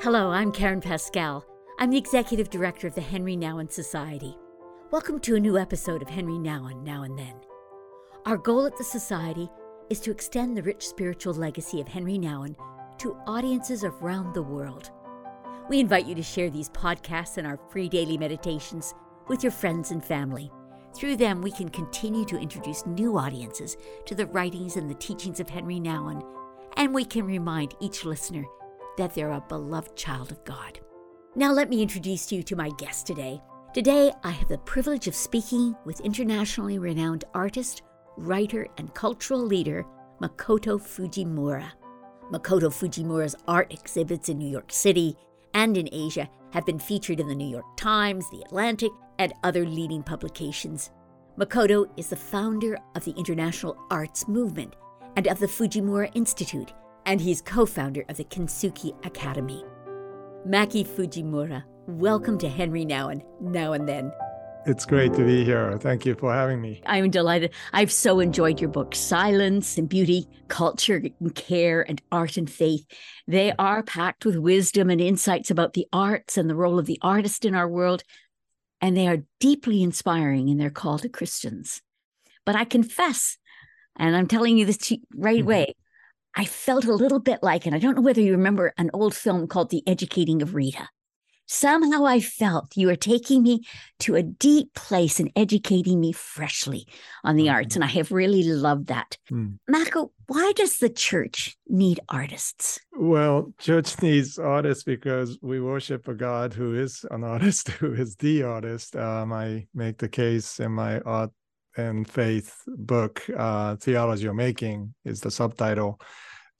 Hello, I'm Karen Pascal. I'm the Executive Director of the Henri Nouwen Society. Welcome to a new episode of Henri Nouwen Now and Then. Our goal at the Society is to extend the rich spiritual legacy of Henri Nouwen to audiences around the world. We invite you to share these podcasts and our free daily meditations with your friends and family. Through them, we can continue to introduce new audiences to the writings and the teachings of Henri Nouwen, and we can remind each listener that they're a beloved child of God. Now, let me introduce you to my guest today. Today, I have the privilege of speaking with internationally renowned artist, writer, and cultural leader Makoto Fujimura. Makoto Fujimura's art exhibits in New York City and in Asia have been featured in the New York Times, The Atlantic, and other leading publications. Makoto is the founder of the International Arts Movement and of the Fujimura Institute, and he's co founder of the Kintsugi Academy. Mako Fujimura, welcome to Henri Now and Now and Then. It's great to be here. Thank you for having me. I'm delighted. I've so enjoyed your book, Silence and Beauty, Culture and Care, and Art and Faith. They are packed with wisdom and insights about the arts and the role of the artist in our world, and they are deeply inspiring in their call to Christians. But I confess, and I'm telling you this right away, mm-hmm. I felt a little bit like, and I don't know whether you remember an old film called The Educating of Rita. Somehow I felt you were taking me to a deep place and educating me freshly on the arts. Mm-hmm. And I have really loved that. Mm. Why does the church need artists? Well, church needs artists because we worship a God who is an artist, who is the artist. Um, I make the case in my art and faith book, uh, Theology of Making is the subtitle,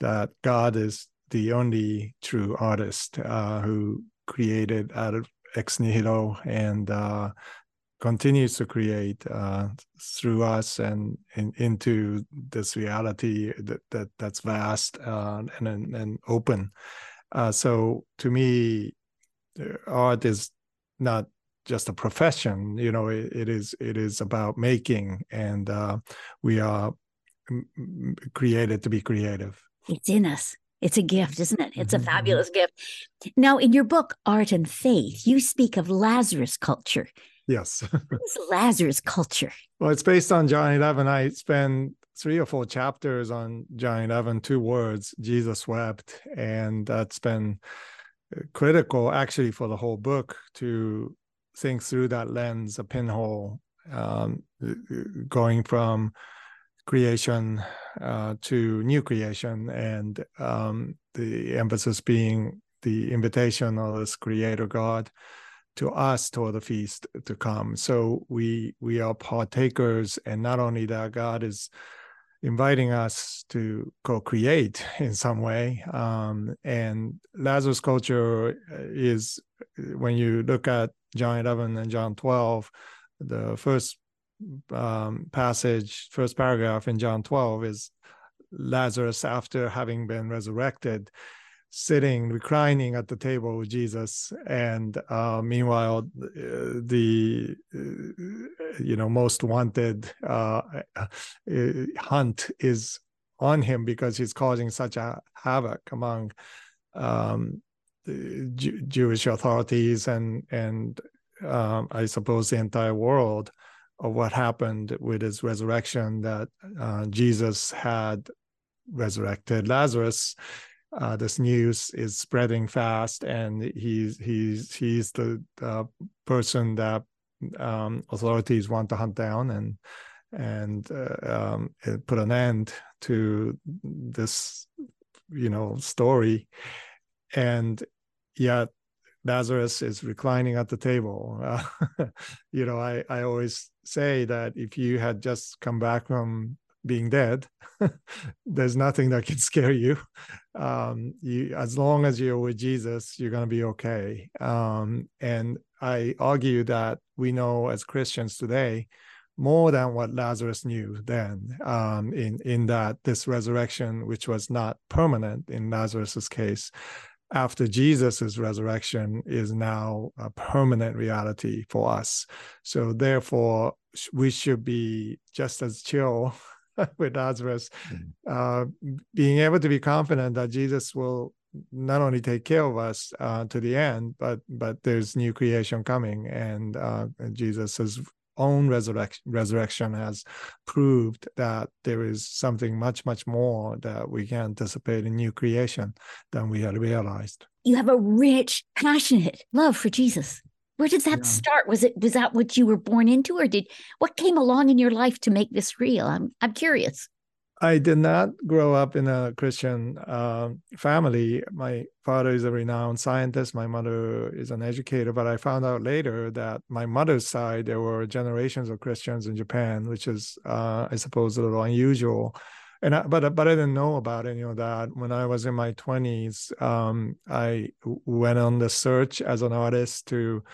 that God is the only true artist uh, who created out of ex nihilo and uh, continues to create uh, through us and, and, into this reality that, that that's vast uh, and and open. Uh, so to me, art is not just a profession. You know, it, it is it is about making, and uh, we are created to be creative. It's in us. It's a gift, isn't it? It's a mm-hmm, fabulous gift. Now, in your book, Art and Faith, you speak of Lazarus culture. Yes. Lazarus culture? Well, it's based on John 11. I spend three or four chapters on John 11, two words, Jesus wept. And that's been uh, critical actually for the whole book to think through that lens, a pinhole, um, going from creation uh, to new creation, and um, the emphasis being the invitation of this Creator God to us toward the feast to come. So we we are partakers, and not only that, God is inviting us to co-create in some way. Um, and Lazarus culture is when you look at John 11 and John 12, the first um, passage, first paragraph in John 12 is Lazarus, after having been resurrected, sitting, reclining at the table with Jesus. And uh, meanwhile, the uh, you know most wanted uh, uh, hunt is on him because he's causing such a havoc among um, Jew- Jewish authorities and and um, I suppose the entire world of what happened with his resurrection that uh, Jesus had resurrected Lazarus. Uh, this news is spreading fast, and he's he's he's the uh, person that um, authorities want to hunt down and and uh, um, put an end to this you know story and yet Lazarus is reclining at the table. Uh, you know, I, I always say that if you had just come back from being dead, there's nothing that can scare you. Um, you as long as you're with Jesus, you're going to be okay. Um, and I argue that we know as Christians today more than what Lazarus knew then. Um, in in that this resurrection, which was not permanent in Lazarus's case, after Jesus' resurrection is now a permanent reality for us. So therefore, we should be just as chill with Lazarus, mm. uh, being able to be confident that Jesus will not only take care of us uh, to the end, but but there's new creation coming, and uh, Jesus' own resurrection resurrection has proved that there is something much much more that we can anticipate in new creation than we had realized. You have a rich, passionate love for Jesus. Where did that yeah. start? Was it was that what you were born into, or did what came along in your life to make this real? I'm I'm curious. I did not grow up in a Christian uh, family. My father is a renowned scientist. My mother is an educator. But I found out later that my mother's side, there were generations of Christians in Japan, which is, uh, I suppose, a little unusual. And I, but but I didn't know about any of that. When I was in my twenties, um, I went on the search as an artist to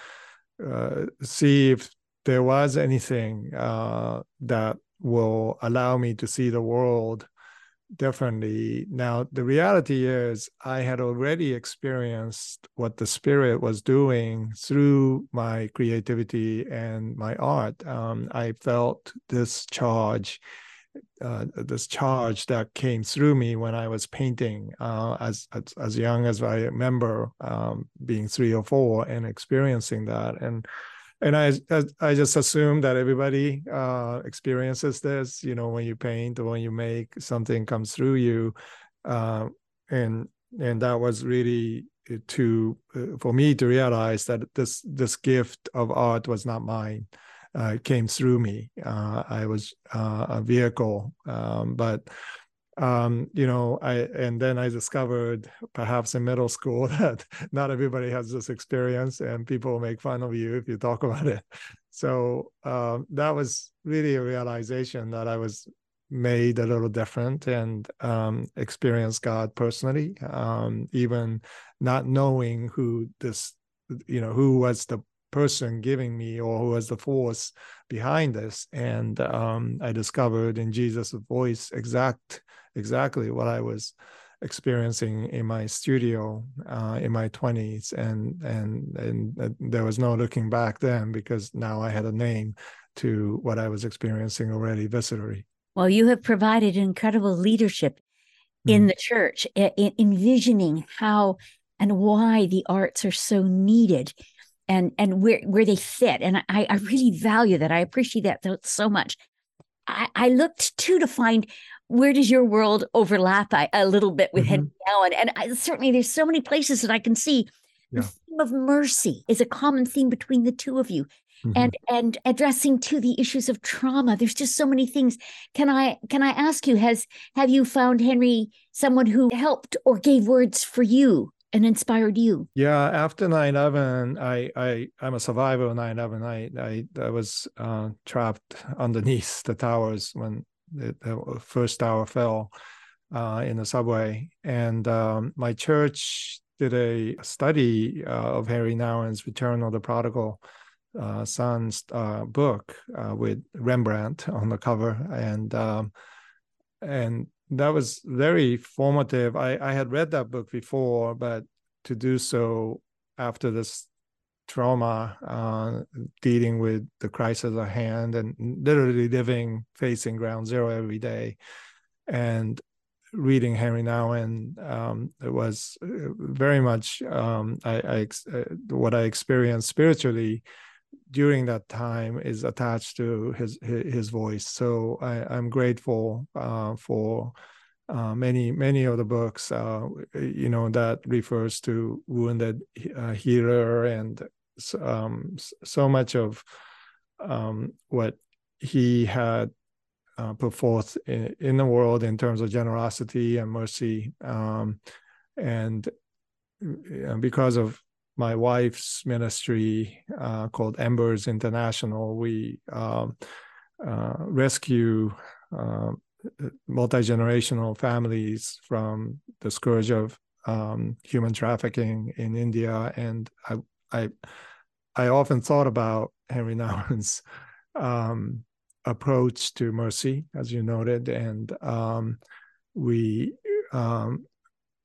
uh, see if there was anything uh, that will allow me to see the world differently. Now, the reality is, I had already experienced what the spirit was doing through my creativity and my art. Um, I felt this charge. Uh, this charge that came through me when I was painting uh, as, as, as young as I remember um, being three or four and experiencing that and and I I just assume that everybody uh, experiences this. You know, when you paint or when you make something comes through you, uh, and and that was really to uh, for me to realize that this this gift of art was not mine. Uh, it came through me. Uh, I was uh, a vehicle, um, but um, you know, I and then I discovered perhaps in middle school that not everybody has this experience, and people make fun of you if you talk about it. So um, that was really a realization that I was made a little different and um, experienced God personally, um, even not knowing who this, you know, who was the person giving me or who was the force behind this. And um, I discovered in Jesus' voice exact exactly what I was experiencing in my studio uh, in my 20s and and and there was no looking back then because now I had a name to what I was experiencing already viscerally. Well, you have provided incredible leadership in mm. the church, in, envisioning how and why the arts are so needed and and where where they fit. And I, I really value that. I appreciate that so much. I, I looked too to find where does your world overlap a, a little bit with mm-hmm. Henri Nouwen? And I, certainly there's so many places that I can see yeah. the theme of mercy is a common theme between the two of you. Mm-hmm. And and addressing to the issues of trauma. There's just so many things. Can I can I ask you, has have you found Henri someone who helped or gave words for you and inspired you? Yeah, after 9/11, I I I'm a survivor of 9/11. I I, I was uh, trapped underneath the towers when the, the first fell uh, in the subway. And um, my church did a study uh, of Henri Nouwen's Return of the Prodigal uh, Son's uh, book uh, with Rembrandt on the cover. And um, and that was very formative. I, I had read that book before, but to do so after this trauma, uh, dealing with the crisis at hand, and literally living facing ground zero every day, and reading Henri Nouwen, um, it was uh, very much um, I, I uh, what I experienced spiritually during that time is attached to his his voice. So I, am grateful uh, for. Uh, many many of the books uh, you know that refers to wounded uh, healer and um, so much of um, what he had uh, put forth in, in, the world in terms of generosity and mercy. Um, and, and, because of my wife's ministry uh, called Embers International, we um, uh, rescue um, multi generational families from the scourge of um, human trafficking in India. And I, I I often thought about Henri Nouwen's um, approach to mercy, as you noted, and um, we um,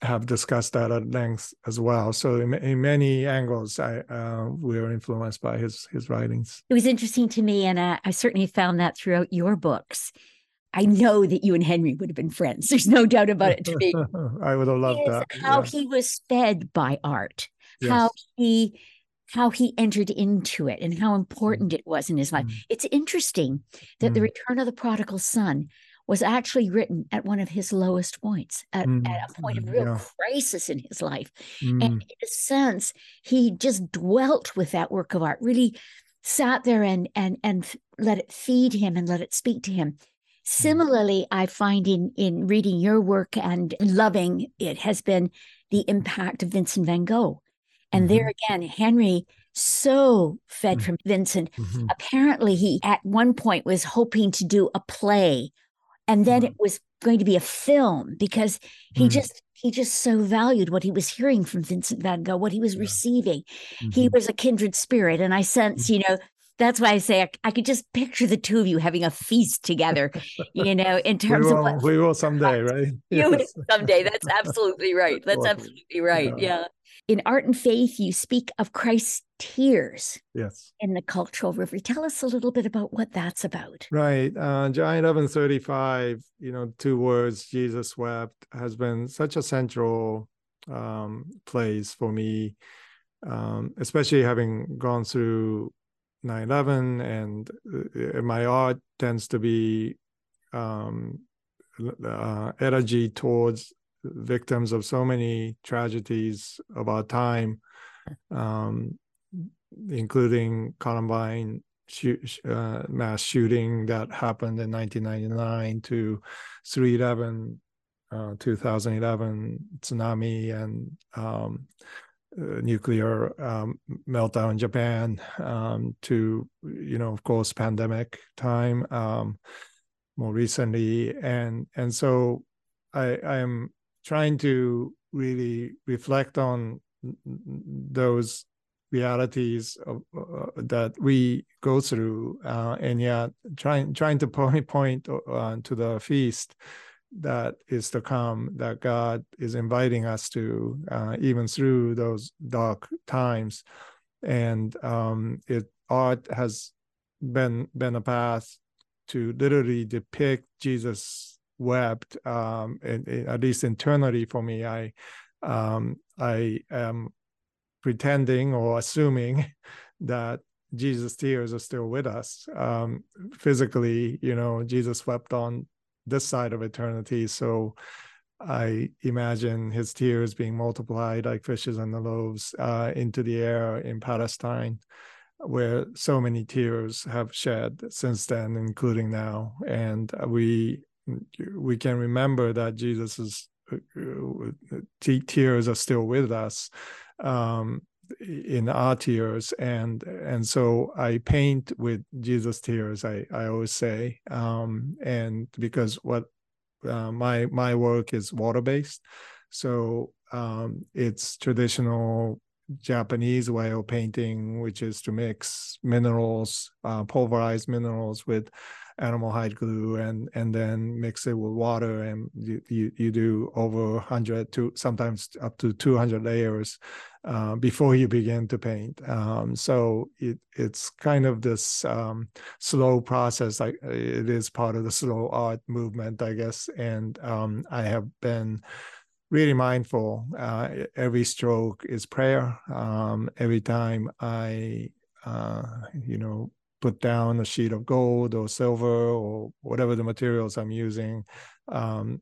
have discussed that at length as well. So, in, in many angles, I uh, we are influenced by his his writings. It was interesting to me, and uh, I certainly found that throughout your books. I know that you and Henri would have been friends. There's no doubt about it to me. I would have loved that. How he was fed by art, yes. how he how he entered into it and how mm. important it was in his life. Mm. It's interesting that mm. the return of the prodigal son was actually written at one of his lowest points, at, mm. at a point of real yeah. crisis in his life. And mm. in a sense, he just dwelt with that work of art, really sat there and and and let it feed him and let it speak to him. Mm. Similarly, I find in in reading your work and loving it has been the impact of Vincent van Gogh and mm-hmm. there again, Henri so fed mm-hmm. from Vincent. Mm-hmm. Apparently, he at one point was hoping to do a play, and then it mm-hmm. was going to be a film because he mm-hmm. just he just so valued what he was hearing from Vincent van Gogh, what he was yeah. receiving. He mm-hmm. was a kindred spirit, and I sense, you know, that's why I say I, I, could just picture the two of you having a feast together, you know, in terms will, of what we will someday, right? You yes. someday. That's absolutely right. That's absolutely right. Yeah. yeah in Art and Faith, you speak of Christ's tears. Yes. In the cultural river. Tell us a little bit about what that's about. Right. Uh, John 11:35, you know, two words, Jesus wept, has been such a central um, place for me, um, especially having gone through 9 11 and uh, my art tends to be um, uh, energy towards victims of so many tragedies of our time, um, including Columbine shoot, uh, mass shooting that happened in 1999 to 311, uh, 2011 tsunami and um, uh, nuclear um, meltdown in Japan um, to, you know, of course, pandemic time um, more recently. And, and so I, I am trying to really reflect on those realities of, uh, that we go through uh, and yet trying trying to point point uh, to the feast that is to come that god is inviting us to uh, even through those dark times. And um, it art has been been a path to literally depict jesus wept um, and, at least internally for me. I um, i am pretending or assuming that jesus tears are still with us. Um, physically you know jesus wept on this side of eternity. So i imagine his tears being multiplied like fishes and the loaves uh, into the air in palestine where so many tears have shed since then including now. And we we can remember that Jesus' uh, uh, tears are still with us. Um, in our tears, and and so I paint with Jesus' tears. I I always say, um, and because what uh, my my work is water based, so um, it's traditional Japanese way of painting, which is to mix minerals, uh, pulverized minerals with animal hide glue and and then mix it with water and you you, you do over 100 to sometimes up to 200 layers uh, before you begin to paint. Um, so it it's kind of this um, slow process like it is part of the slow art movement i guess. And um, i have been really mindful uh, every stroke is prayer. Um, every time i uh, you know put down a sheet of gold or silver or whatever the materials I'm using, um,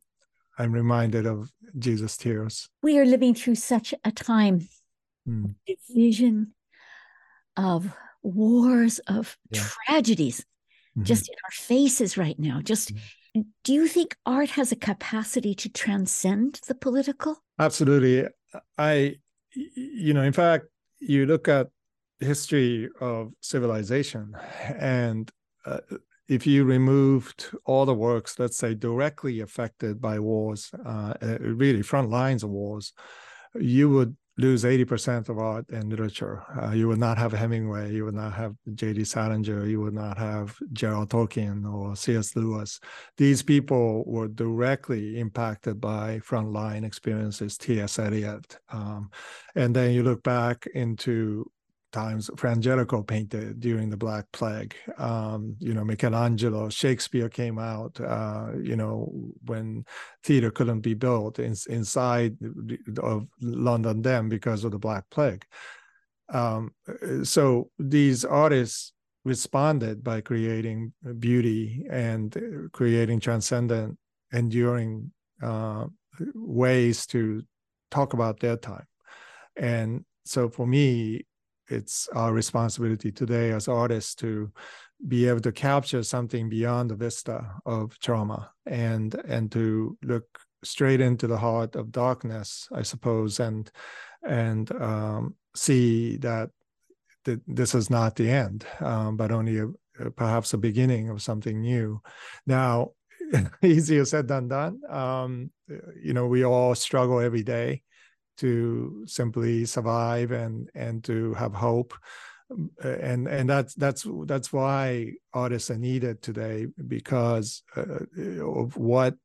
I'm reminded of Jesus' tears. We are living through such a time mm. division of wars, of yeah. tragedies, mm-hmm. just in our faces right now. Just mm-hmm. do you think art has a capacity to transcend the political? Absolutely. I, you know, in fact, you look at history of civilization and uh, if you removed all the works let's say directly affected by wars uh, uh really front lines of wars you would lose 80% of art and literature. Uh, you would not have Hemingway, you would not have J.D. Salinger, you would not have J.R.R. Tolkien or C.S. Lewis. These people were directly impacted by frontline experiences, T.S. Eliot. Um, and then you look back into times Fra Angelico painted during the Black Plague. Um, you know, Michelangelo, Shakespeare came out. Uh, you know, when theater couldn't be built in, inside of London then because of the Black Plague. Um, so these artists responded by creating beauty and creating transcendent, enduring uh, ways to talk about their time. And so for me, it's our responsibility today as artists to be able to capture something beyond the vista of trauma and and to look straight into the heart of darkness i suppose and and um, see that th- this is not the end um, but only a, perhaps a beginning of something new. Now easier said than done. Um, you know we all struggle every day to simply survive and and to have hope. And and that's that's that's why artists are needed today because uh, of what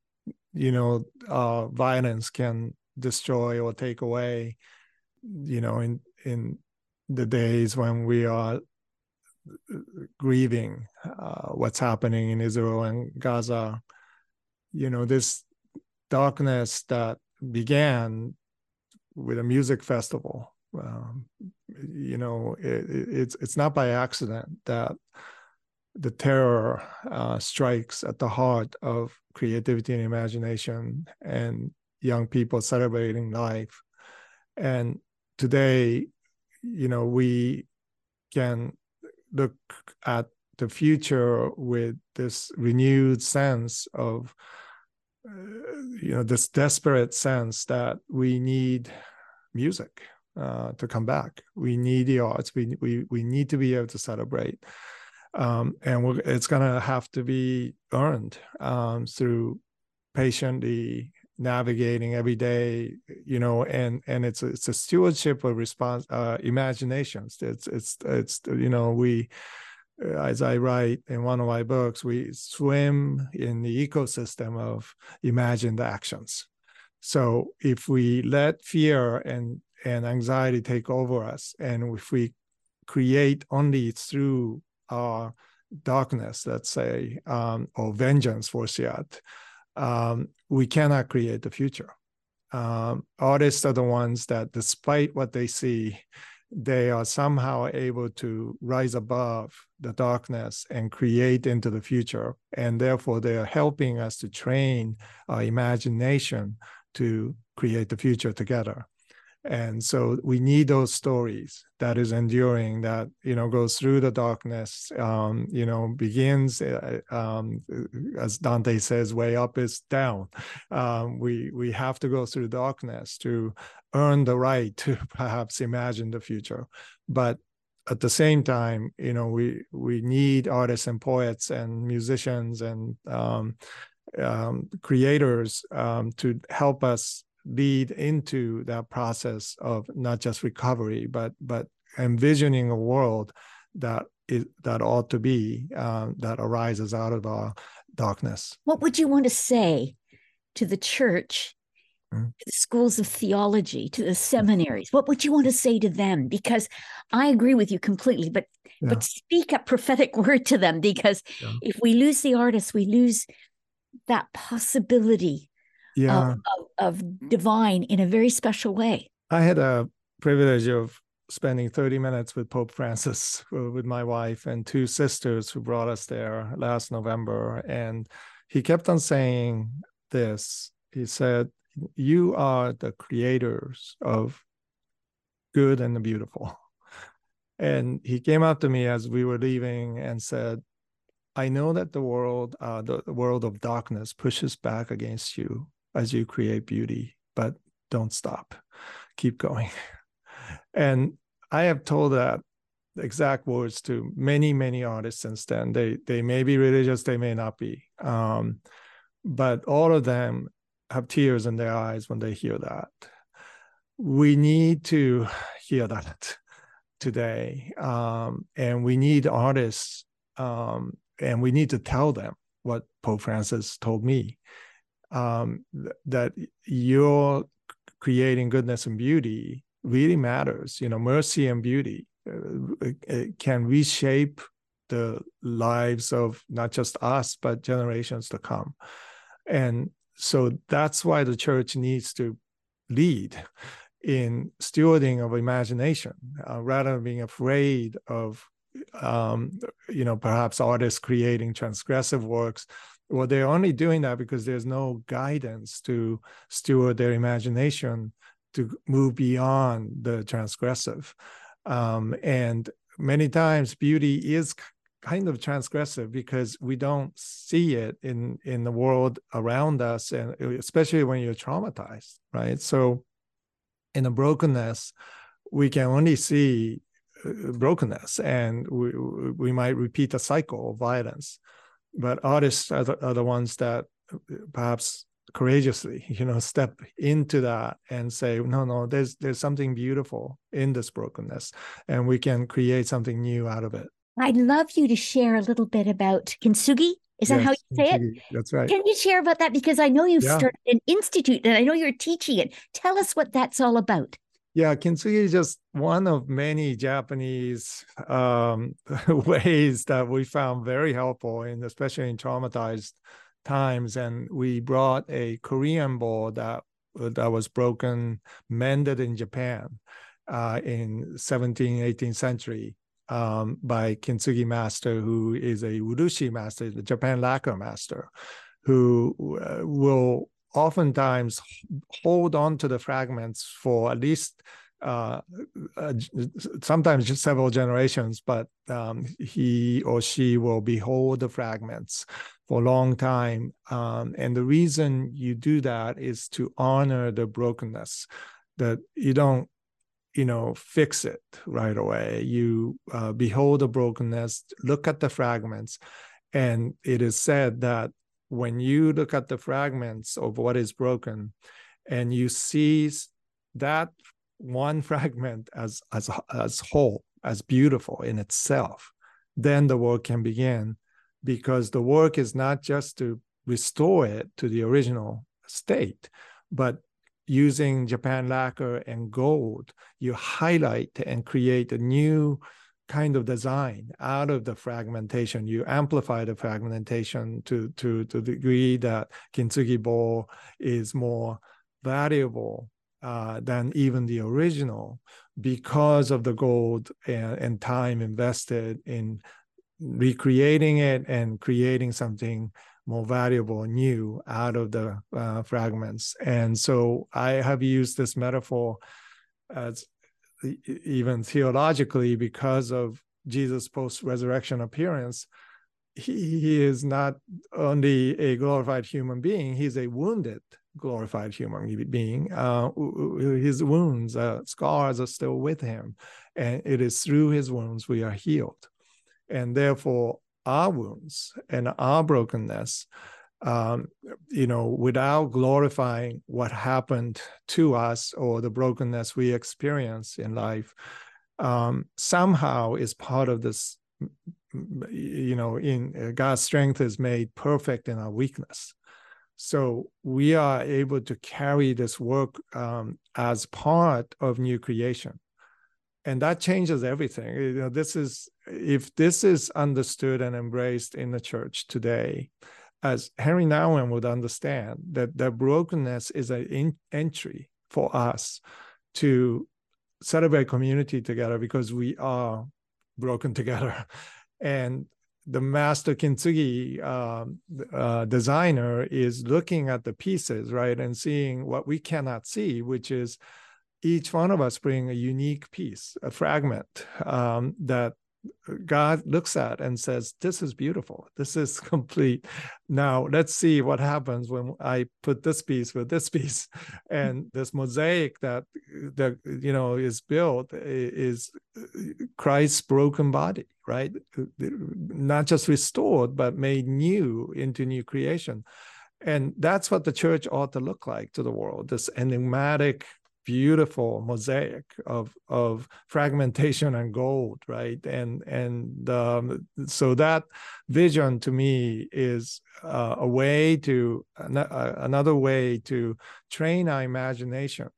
you know uh, violence can destroy or take away you know in in the days when we are grieving uh, what's happening in Israel and Gaza. You know this darkness that began with a music festival. Um, you know, it, it's it's not by accident that the terror uh, strikes at the heart of creativity and imagination and young people celebrating life. And today, you know, we can look at the future with this renewed sense of you know this desperate sense that we need music uh, to come back. We need the arts. We we we need to be able to celebrate, um, and it's to have to be earned um, through patiently navigating every day. You know, and and it's a, it's a stewardship of response uh, imaginations. It's it's it's you know we as I write in one of my books, we swim in the ecosystem of imagined actions. So if we let fear and, and anxiety take over us, and if we create only through our darkness, let's say, um, or vengeance for Siat, um, we cannot create the future. Um, artists are the ones that, despite what they see, they are somehow able to rise above the darkness and create into the future. And therefore, they are helping us to train our imagination to create the future together. And so we need those stories that is enduring that you know goes through the darkness um, you know begins uh, um, as dante says way up is down. Um, we we have to go through darkness to earn the right to perhaps imagine the future. But at the same time you know we we need artists and poets and musicians and um, um, creators um, to help us lead into that process of not just recovery, but but envisioning a world that is that ought to be um, that arises out of our darkness. What would you want to say to the church, the schools of theology, to the seminaries? What would you want to say to them? Because I agree with you completely, but yeah. but speak a prophetic word to them because yeah. if we lose the artists, we lose that possibility yeah. of, of, of divine in a very special way. I had a privilege of spending 30 minutes with Pope Francis uh, with my wife and two sisters who brought us there last November. And he kept on saying this he said, You are the creators of good and the beautiful. And he came up to me as we were leaving and said, I know that the world, uh, the world of darkness pushes back against you as you create beauty, but don't stop, keep going. And I have told that exact words to many, many artists since then. They they may be religious, they may not be, um, but all of them have tears in their eyes when they hear that. We need to hear that today, um, and we need artists um, and we need to tell them what Pope Francis told me um, th- that you're creating goodness and beauty really matters. You know, mercy and beauty uh, can reshape the lives of not just us but generations to come and so that's why the church needs to lead in stewarding of imagination uh, rather than being afraid of um, you know perhaps artists creating transgressive works. Well they're only doing that because there's no guidance to steward their imagination to move beyond the transgressive. Um, and many times beauty is kind of transgressive because we don't see it in in the world around us and especially when you're traumatized right? So in a brokenness we can only see uh, brokenness and we, we might repeat a cycle of violence. But artists are the, are the ones that uh, perhaps courageously you know step into that and say no no there's there's something beautiful in this brokenness and we can create something new out of it i'd love you to share a little bit about kintsugi. Is that yes, how you say kintsugi. it that's right. Can you share about that? Because i know you yeah. started an institute and i know you're teaching it. Tell us what that's all about. Yeah, kintsugi is just one of many Japanese um, ways that we found very helpful, and especially in traumatized times. And we brought a Korean bowl that that was broken, mended in Japan uh, in 17th, 18th century um, by kintsugi master, who is a urushi master, the Japan lacquer master, who uh, will oftentimes hold on to the fragments for at least uh, uh, sometimes just several generations, but um, he or she will behold the fragments for a long time. Um, and the reason you do that is to honor the brokenness, that you don't, you know, fix it right away. You uh, behold the brokenness, look at the fragments. And it is said that when you look at the fragments of what is broken and you see that one fragment as as as whole as beautiful in itself then the work can begin because the work is not just to restore it to the original state but using japan lacquer and gold you highlight and create a new kind of design out of the fragmentation. You amplify the fragmentation to to, to the degree that kintsugi bowl is more valuable uh, than even the original because of the gold and, and, time invested in recreating it and creating something more valuable new out of the uh, fragments. And so I have used this metaphor as even theologically, because of Jesus' post resurrection appearance, he, he is not only a glorified human being, he's a wounded glorified human being. Uh, his wounds, uh, scars are still with him. And it is through his wounds we are healed. And therefore, our wounds and our brokenness um, you know, without glorifying what happened to us or the brokenness we experience in life, um, somehow is part of this. You know, in uh, God's strength is made perfect in our weakness. So we are able to carry this work um, as part of new creation, and that changes everything. You know, this is if this is understood and embraced in the church today as Henri Nouwen would understand, that the brokenness is an in- entry for us to celebrate community together because we are broken together. And the master kintsugi um, uh, designer is looking at the pieces, right, and seeing what we cannot see, which is each one of us bring a unique piece, a fragment um, that God looks at and says, This is beautiful. This is complete. Now let's see what happens when I put this piece with this piece. And this mosaic that that you know is built is uh, Christ's broken body, right? Not just restored, but made new into new creation. And that's what the church ought to look like to the world, this enigmatic beautiful mosaic of of fragmentation and gold right? And and um, so that vision to me is uh, a way to uh, another way to train our imagination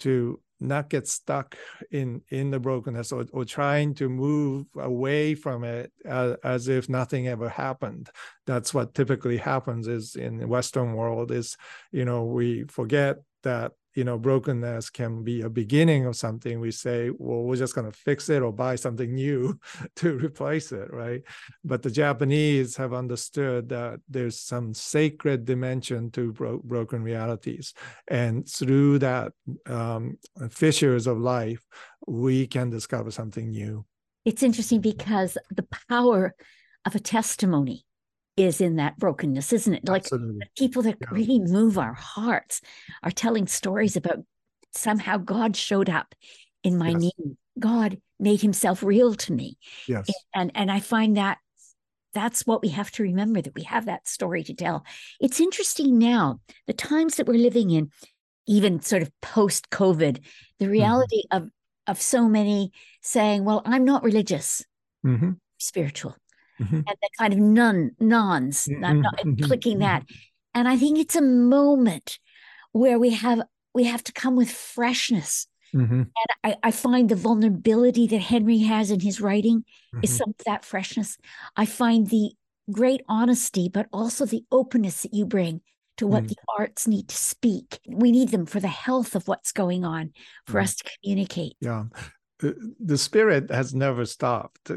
to not get stuck in in the brokenness or, or trying to move away from it as, as if nothing ever happened. That's what typically happens is in the western world is you know we forget that you know brokenness can be a beginning of something we say well we're just going to fix it or buy something new to replace it right? But the japanese have understood that there's some sacred dimension to bro- broken realities. And through that um, fissures of life we can discover something new. It's interesting because the power of a testimony is in that brokenness, isn't it? Like people that yeah. really move our hearts are telling stories about somehow God showed up in my yes. need. God made himself real to me. Yes. And and I find that that's what we have to remember that we have that story to tell. It's interesting now, the times that we're living in, even sort of post COVID, the mm-hmm. reality mm-hmm. of of so many saying, "Well, I'm not religious, mm-hmm. spiritual." Mm-hmm. and the kind of nun nuns mm-hmm. not, not mm-hmm. clicking that mm-hmm. and i think it's a moment where we have we have to come with freshness mm-hmm. and I, I, find the vulnerability that Henri has in his writing is mm-hmm. some of that freshness i find the great honesty but also the openness that you bring to what the arts need to speak we need them for the health of what's going on for us to communicate yeah the spirit has never stopped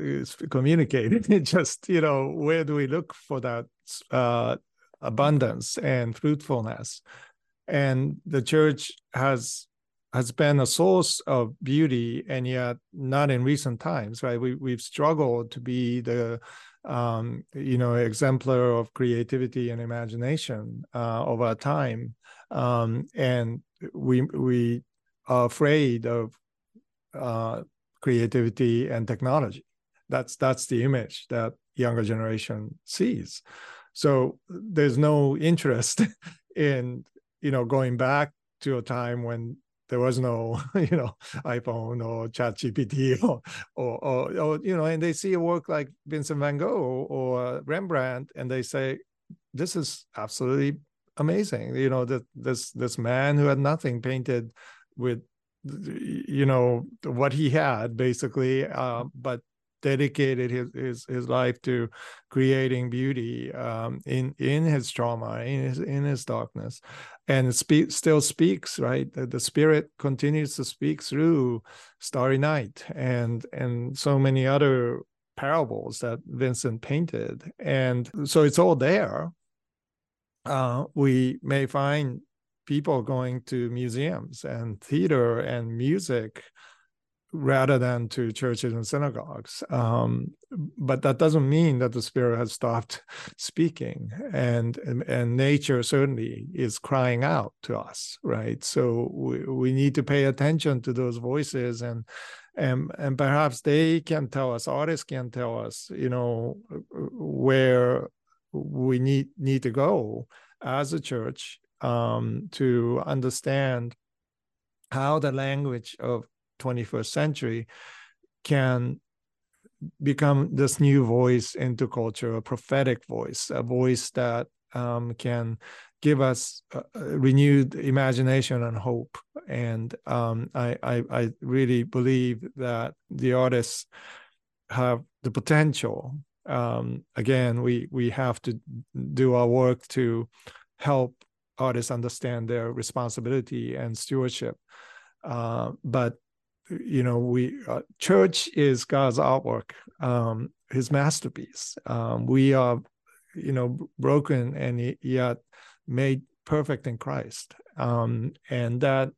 communicating. It just, you know, where do we look for that uh, abundance and fruitfulness? And the church has has been a source of beauty, and yet not in recent times, right? We we've struggled to be the um, you know exemplar of creativity and imagination uh, of our time, um, and we we are afraid of uh, creativity and technology. That's that's the image that younger generation sees. So there's no interest in you know going back to a time when there was no you know iphone or chat gpt or, or, or, or, you know and they see a work like vincent van gogh or rembrandt and they say this is absolutely amazing you know that this this man who had nothing painted with you know what he had basically uh, but dedicated his, his his life to creating beauty um, in in his trauma in his in his darkness. And spe- still speaks right? The, the, spirit continues to speak through starry night and and so many other parables that vincent painted. And so it's all there. Uh, we may find people going to museums and theater and music rather than to churches and synagogues. Um, but that doesn't mean that the spirit has stopped speaking, and, and, and nature certainly is crying out to us, right? So we, we need to pay attention to those voices, and and and perhaps they can tell us, artists can tell us, you know, where we need need to go as a church um, to understand how the language of 21st century can become this new voice into culture, a prophetic voice, a voice that um, can give us renewed imagination and hope. And um, I, I, I really believe that the artists have the potential. Um, again, we we have to do our work to help artists understand their responsibility and stewardship. Uh, but you know, we uh, church is God's artwork, um, His masterpiece. Um, we are, you know, broken and yet made perfect in Christ, um, and that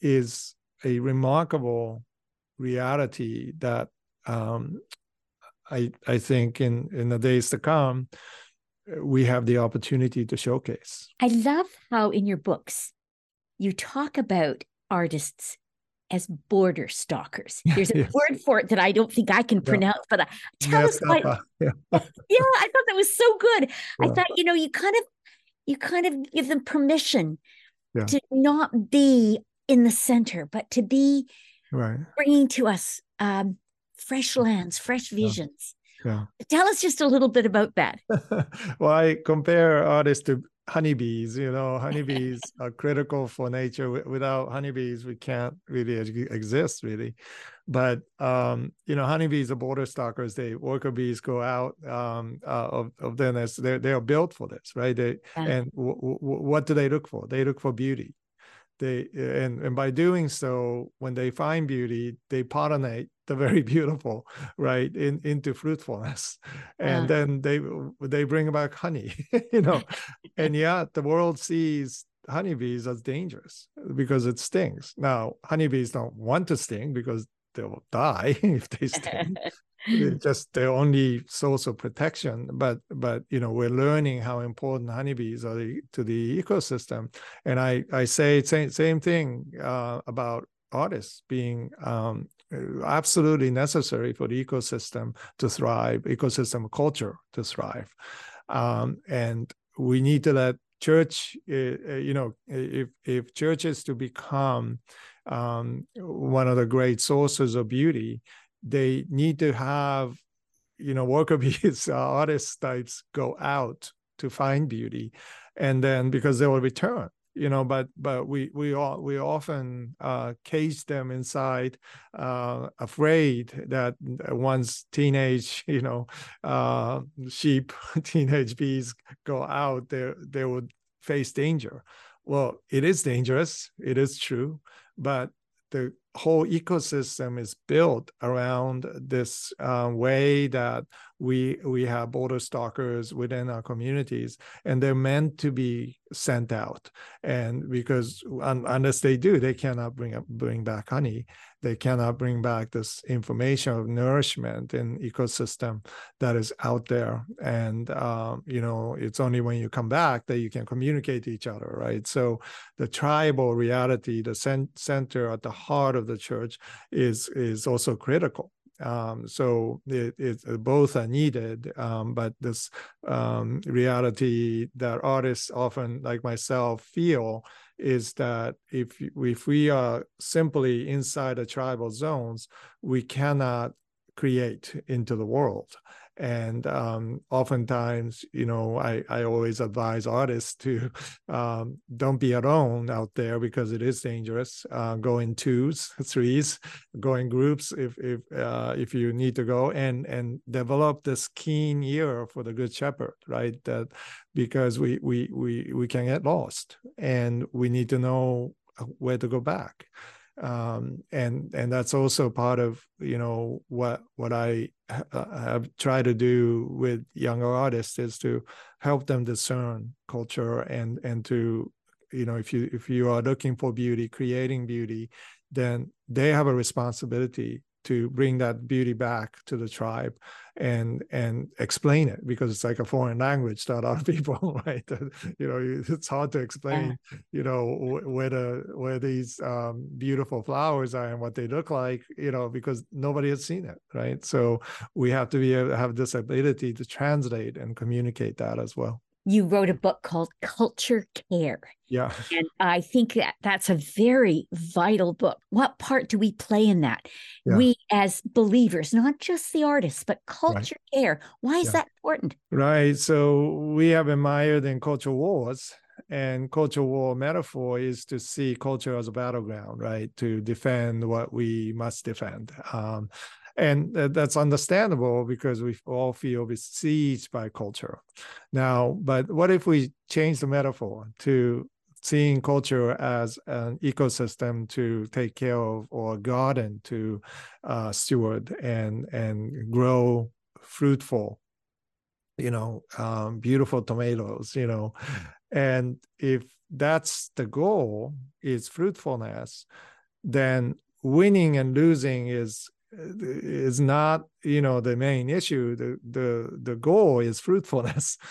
is a remarkable reality that um, I I think in in the days to come we have the opportunity to showcase. I love how in your books you talk about artists as border stalkers. There's a yes. word for it that I don't think I can pronounce, yeah. but uh, tell us what. Yeah. yeah, I thought that was so good. Yeah. I thought you know you kind of you kind of give them permission to not be in the center, but to be right. bringing to us um, fresh lands, fresh visions. Yeah. Tell us just a little bit about that. well, I compare artists to honeybees you know honeybees are critical for nature. Without honeybees we can't really exist really. But um, you know honeybees are border stalkers. They worker bees go out um, uh, of, of their nest. They're, they're built for this right? They yeah. and w- w- what do they look for? They look for beauty they and, and by doing so when they find beauty they pollinate the very beautiful right in into fruitfulness. And uh. then they they bring back honey you know? And yet the world sees honeybees as dangerous because it stings. Now honeybees don't want to sting because they'll die if they sting just the only source of protection but but you know we're learning how important honeybees are to the ecosystem. And i i say same, same thing uh, about artists being um, absolutely necessary for the ecosystem to thrive ecosystem culture to thrive. Um, and we need to let church uh, you know if if church is to become um, one of the great sources of beauty they need to have you know worker bees uh, artist types go out to find beauty. And then because they will return you know but but we we all we often uh, cage them inside uh, afraid that once teenage you know uh, sheep teenage bees go out they they would face danger. Well it is dangerous. It is true. But the whole ecosystem is built around this uh, way that we we have border stalkers within our communities and they're meant to be sent out. And because un, unless they do they cannot bring up bring back honey. They cannot bring back this information of nourishment in ecosystem that is out there. And um, you know it's only when you come back that you can communicate to each other right? So the tribal reality the center at the heart of the church is is also critical. Um, so it, it, uh, both are needed, um, but this um, reality that artists often, like myself, feel is that if if we are simply inside the tribal zones, we cannot create into the world and um, oftentimes you know I, I always advise artists to um, don't be alone out there because it is dangerous uh, go in twos threes go in groups if if uh, if you need to go and and develop this keen ear for the good shepherd right? That because we we we we can get lost and we need to know where to go back um, and and that's also part of you know what what I uh, have tried to do with younger artists is to help them discern culture and and to you know if you if you are looking for beauty creating beauty then they have a responsibility to bring that beauty back to the tribe and and explain it because it's like a foreign language to a lot of people right? You know it's hard to explain you know where the where these um, beautiful flowers are and what they look like you know because nobody has seen it right? So we have to be able to have this ability to translate and communicate that as well you wrote a book called Culture Care. Yeah. And I think that that's a very vital book. What part do we play in that? Yeah. We as believers, not just the artists, but culture right. care. Why is yeah. that important? Right. So we have admired in culture wars and culture war metaphor is to see culture as a battleground right to defend what we must defend um, and that's understandable because we all feel besieged by culture. Now but what if we change the metaphor to seeing culture as an ecosystem to take care of or a garden to uh, steward and and grow fruitful you know um, beautiful tomatoes you know? And if that's the goal is fruitfulness then winning and losing is is not you know the main issue. The the the goal is fruitfulness.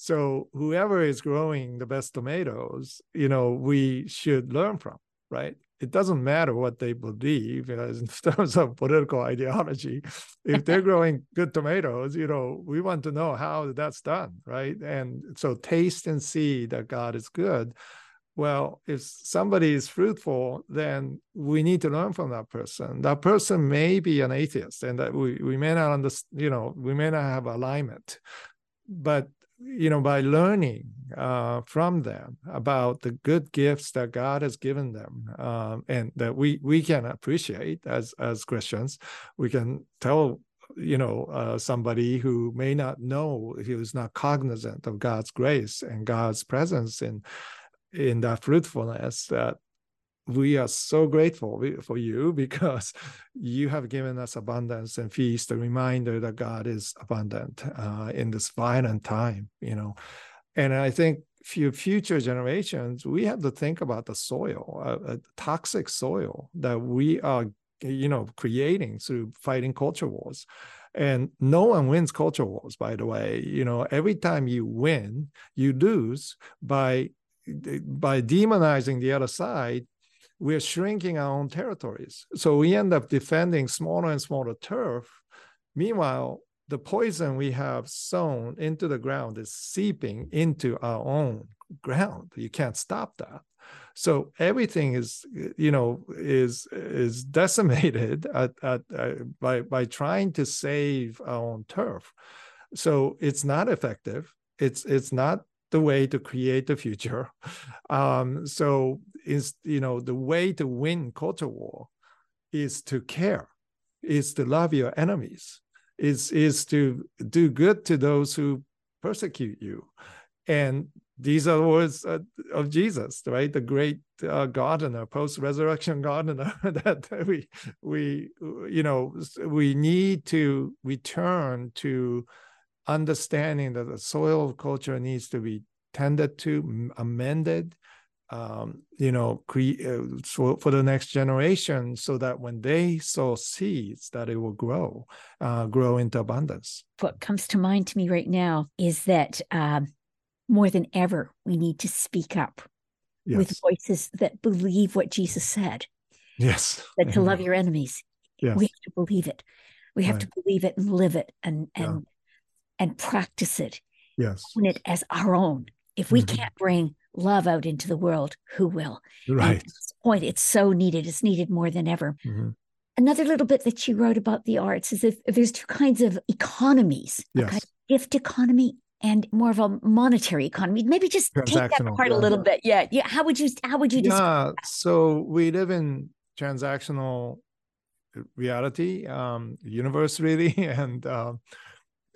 So whoever is growing the best tomatoes you know we should learn from right? It doesn't matter what they believe you know, in terms of political ideology. If they're growing good tomatoes you know we want to know how that's done right? And so taste and see that god is good well, if somebody is fruitful, then we need to learn from that person. That person may be an atheist, and that we, we may not understand, you know, we may not have alignment, but you know by learning uh, from them about the good gifts that god has given them um, and that we we can appreciate as as christians we can tell you know uh, somebody who may not know who's not cognizant of god's grace and god's presence in in that fruitfulness that we are so grateful for you because you have given us abundance and feast a reminder that god is abundant uh, in this violent time you know. And i think for future generations we have to think about the soil a, a toxic soil that we are you know creating through fighting culture wars. And no one wins culture wars by the way you know. Every time you win you lose by by demonizing the other side we're shrinking our own territories. So we end up defending smaller and smaller turf. Meanwhile, the poison we have sown into the ground is seeping into our own ground. You can't stop that. So everything is, you know, is is decimated at, at, uh, by by trying to save our own turf. So it's not effective. It's it's not the way to create the future. Um, so is you know the way to win culture war is to care, is to love your enemies, is is to do good to those who persecute you, and these are the words of Jesus, right? The great uh, gardener, post-resurrection gardener. that we we you know we need to return to understanding that the soil of culture needs to be tended to, amended, um, you know, cre- uh, for, for the next generation, so that when they sow seeds, that it will grow, uh, grow into abundance. What comes to mind to me right now is that um, more than ever, we need to speak up yes. with voices that believe what Jesus said. Yes, that to love your enemies. Yes. we have to believe it. We have right. to believe it and live it and and and practice it. Yes. Own it as our own. If we mm-hmm. can't bring love out into the world, who will? Right. point, it's so needed. It's needed more than ever. Mm-hmm. Another little bit that she wrote about the arts is that there's two kinds of economies: yes. kind of gift economy and more of a monetary economy. Maybe just take that apart yeah. a little bit. Yeah, yeah. How would you? How would you? Yeah. So we live in transactional reality, um, universe, really, and. Uh,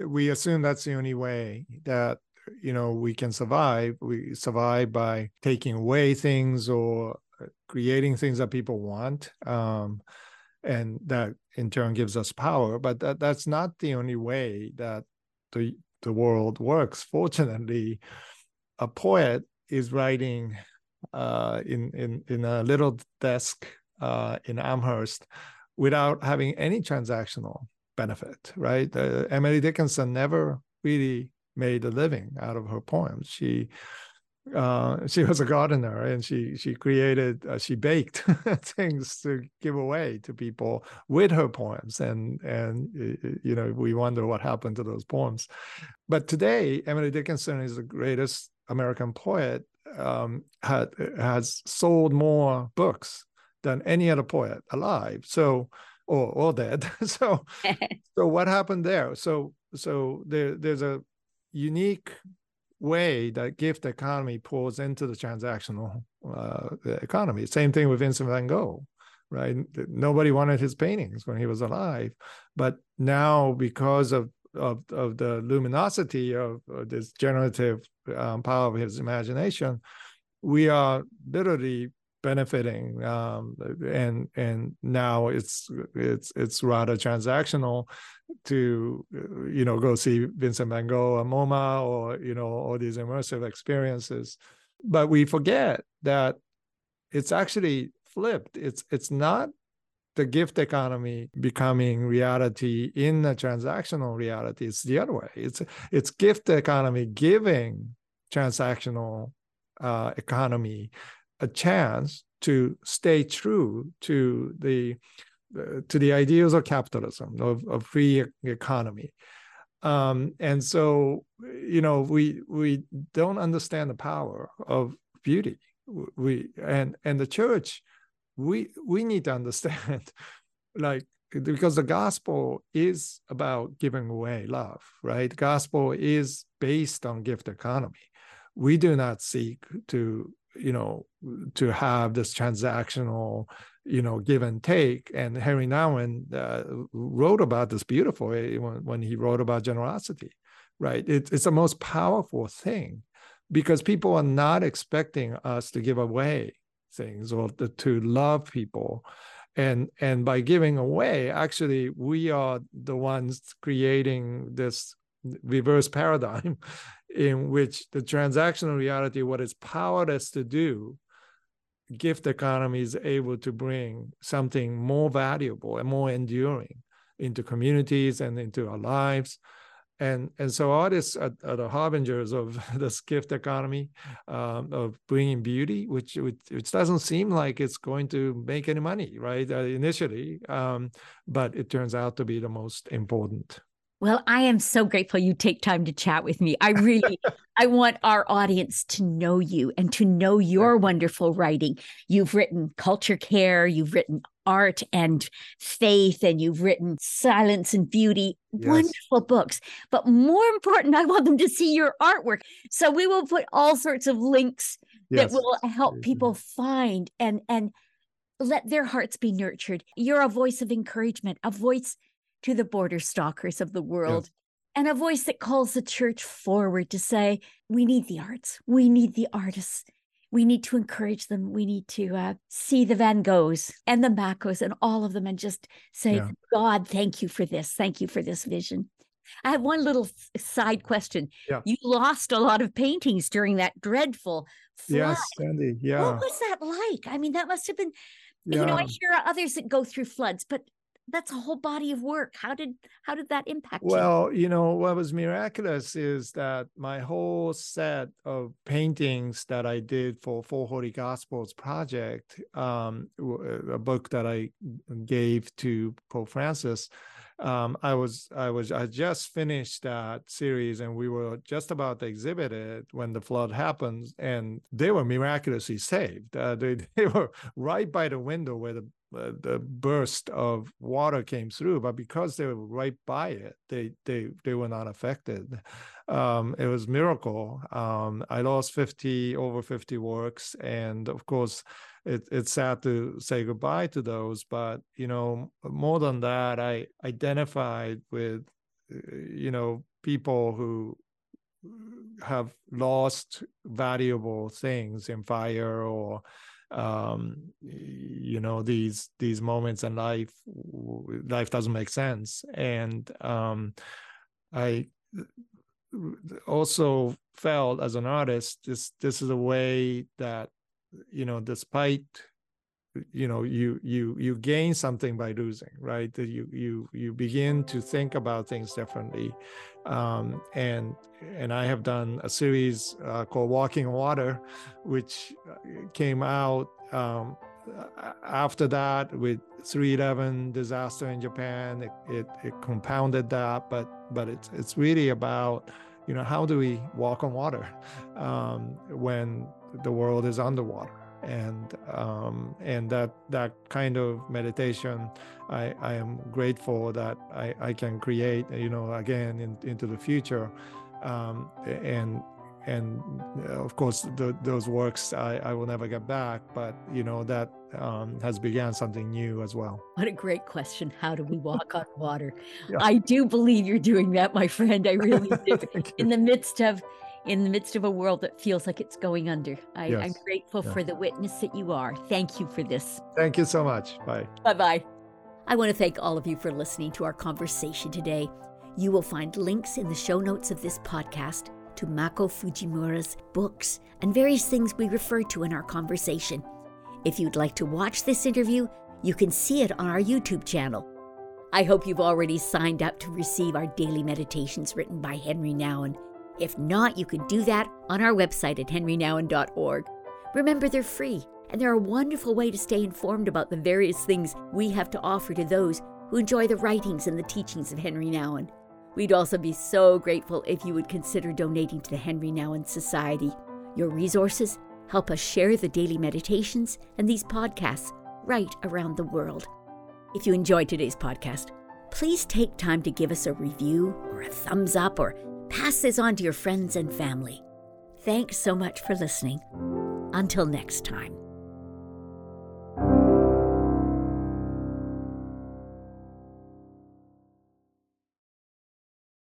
we assume that's the only way that you know we can survive. We survive by taking away things or uh, creating things that people want um, and that in turn gives us power. But that, that's not the only way that the the world works. Fortunately a poet is writing uh, in in in a little desk uh, in Amherst without having any transactional benefit right? Uh, Emily Dickinson never really made a living out of her poems. She uh, she was a gardener and she she created uh, she baked things to give away to people with her poems. And and you know we wonder what happened to those poems. But today emily dickinson is the greatest american poet um, had has sold more books than any other poet alive. So or or dead so so what happened there so so there there's a unique way that gift economy pulls into the transactional uh, economy. Same thing with Vincent van Gogh, right? Nobody wanted his paintings when he was alive, but now because of of, of the luminosity of, of this generative um, power of his imagination, we are literally benefiting um, and and now it's it's it's rather transactional to you know go see Vincent van Gogh or MoMA or you know all these immersive experiences. But we forget that it's actually flipped. It's it's not the gift economy becoming reality in the transactional reality. It's the other way. It's it's gift economy giving transactional uh, economy a chance to stay true to the uh, to the ideals of capitalism of, of free economy um, and so you know we we don't understand the power of beauty we and and the church we we need to understand like because the gospel is about giving away love, right? Gospel is based on gift economy. We do not seek to, you know, to have this transactional, you know, give and take. And Henri Nouwen uh, wrote about this beautifully when, when he wrote about generosity, right? It, it's the most powerful thing because people are not expecting us to give away things or to, to love people and and by giving away actually we are the ones creating this reverse paradigm in which the transactional reality what is powerless to do gift economy is able to bring something more valuable and more enduring into communities and into our lives. And and so artists are, are the harbingers of this gift economy um, of bringing beauty which, which, which doesn't seem like it's going to make any money right uh, initially um, but it turns out to be the most important well, I am so grateful you take time to chat with me. I really I want our audience to know you and to know your wonderful writing. You've written Culture Care, you've written art and faith and you've written silence and beauty yes. wonderful books but more important i want them to see your artwork so we will put all sorts of links yes. that will help mm-hmm. people find and and let their hearts be nurtured you're a voice of encouragement a voice to the border stalkers of the world yes. and a voice that calls the church forward to say we need the arts we need the artists we need to encourage them. We need to uh, see the Van Goghs and the Makos and all of them and just say, yeah. God, thank you for this. Thank you for this vision. I have one little side question. Yeah. You lost a lot of paintings during that dreadful flood. Yes, Sandy. Yeah. What was that like? I mean, that must have been, yeah. you know, I hear others that go through floods, but that's a whole body of work how did how did that impact you? well you? you know what was miraculous is that my whole set of paintings that i did for four holy gospels project um, a book that i gave to pope francis um, I was I was I just finished that series and we were just about to exhibit it when the flood happened and they were miraculously saved. Uh, they they were right by the window where the uh, the burst of water came through, but because they were right by it, they they they were not affected. Um, it was miracle. Um, I lost fifty over fifty works, and of course, it, it's sad to say goodbye to those. But you know, more than that, I identified with you know people who have lost valuable things in fire or um you know these these moments in life life doesn't make sense. And um i also felt as an artist this this is a way that you know despite you know you you you gain something by losing right? You you you begin to think about things differently. Um, and and i have done a series uh, called walking water which uh, came out um, after that with 311 disaster in japan. It, it, it compounded that but but it's it's really about you know how do we walk on water um, when the world is underwater and um, and that that kind of meditation I, I am grateful that I, I can create you know again in, into the future. Um, and and uh, of course the, those works I, I will never get back but you know that um, has began something new as well. What a great question. How do we walk on water? Yeah. i do believe you're doing that my friend. I really do. In the midst of in the midst of a world that feels like it's going under. I, am grateful yeah. for the witness that you are. Thank you for this. Thank you so much. Bye. Bye bye. I want to thank all of you for listening to our conversation today. You will find links in the show notes of this podcast to Mako Fujimura's books and various things we referred to in our conversation. If you'd like to watch this interview, you can see it on our YouTube channel. I hope you've already signed up to receive our daily meditations written by Henri Nouwen if not, you can do that on our website at henrinouwen.org. Remember, they're free, and they're a wonderful way to stay informed about the various things we have to offer to those who enjoy the writings and the teachings of Henri Nouwen. We'd also be so grateful if you would consider donating to the Henri Nouwen Society. Your resources help us share the daily meditations and these podcasts right around the world. If you enjoyed today's podcast, please take time to give us a review or a thumbs up or pass this on to your friends and family. Thanks so much for listening. Until next time.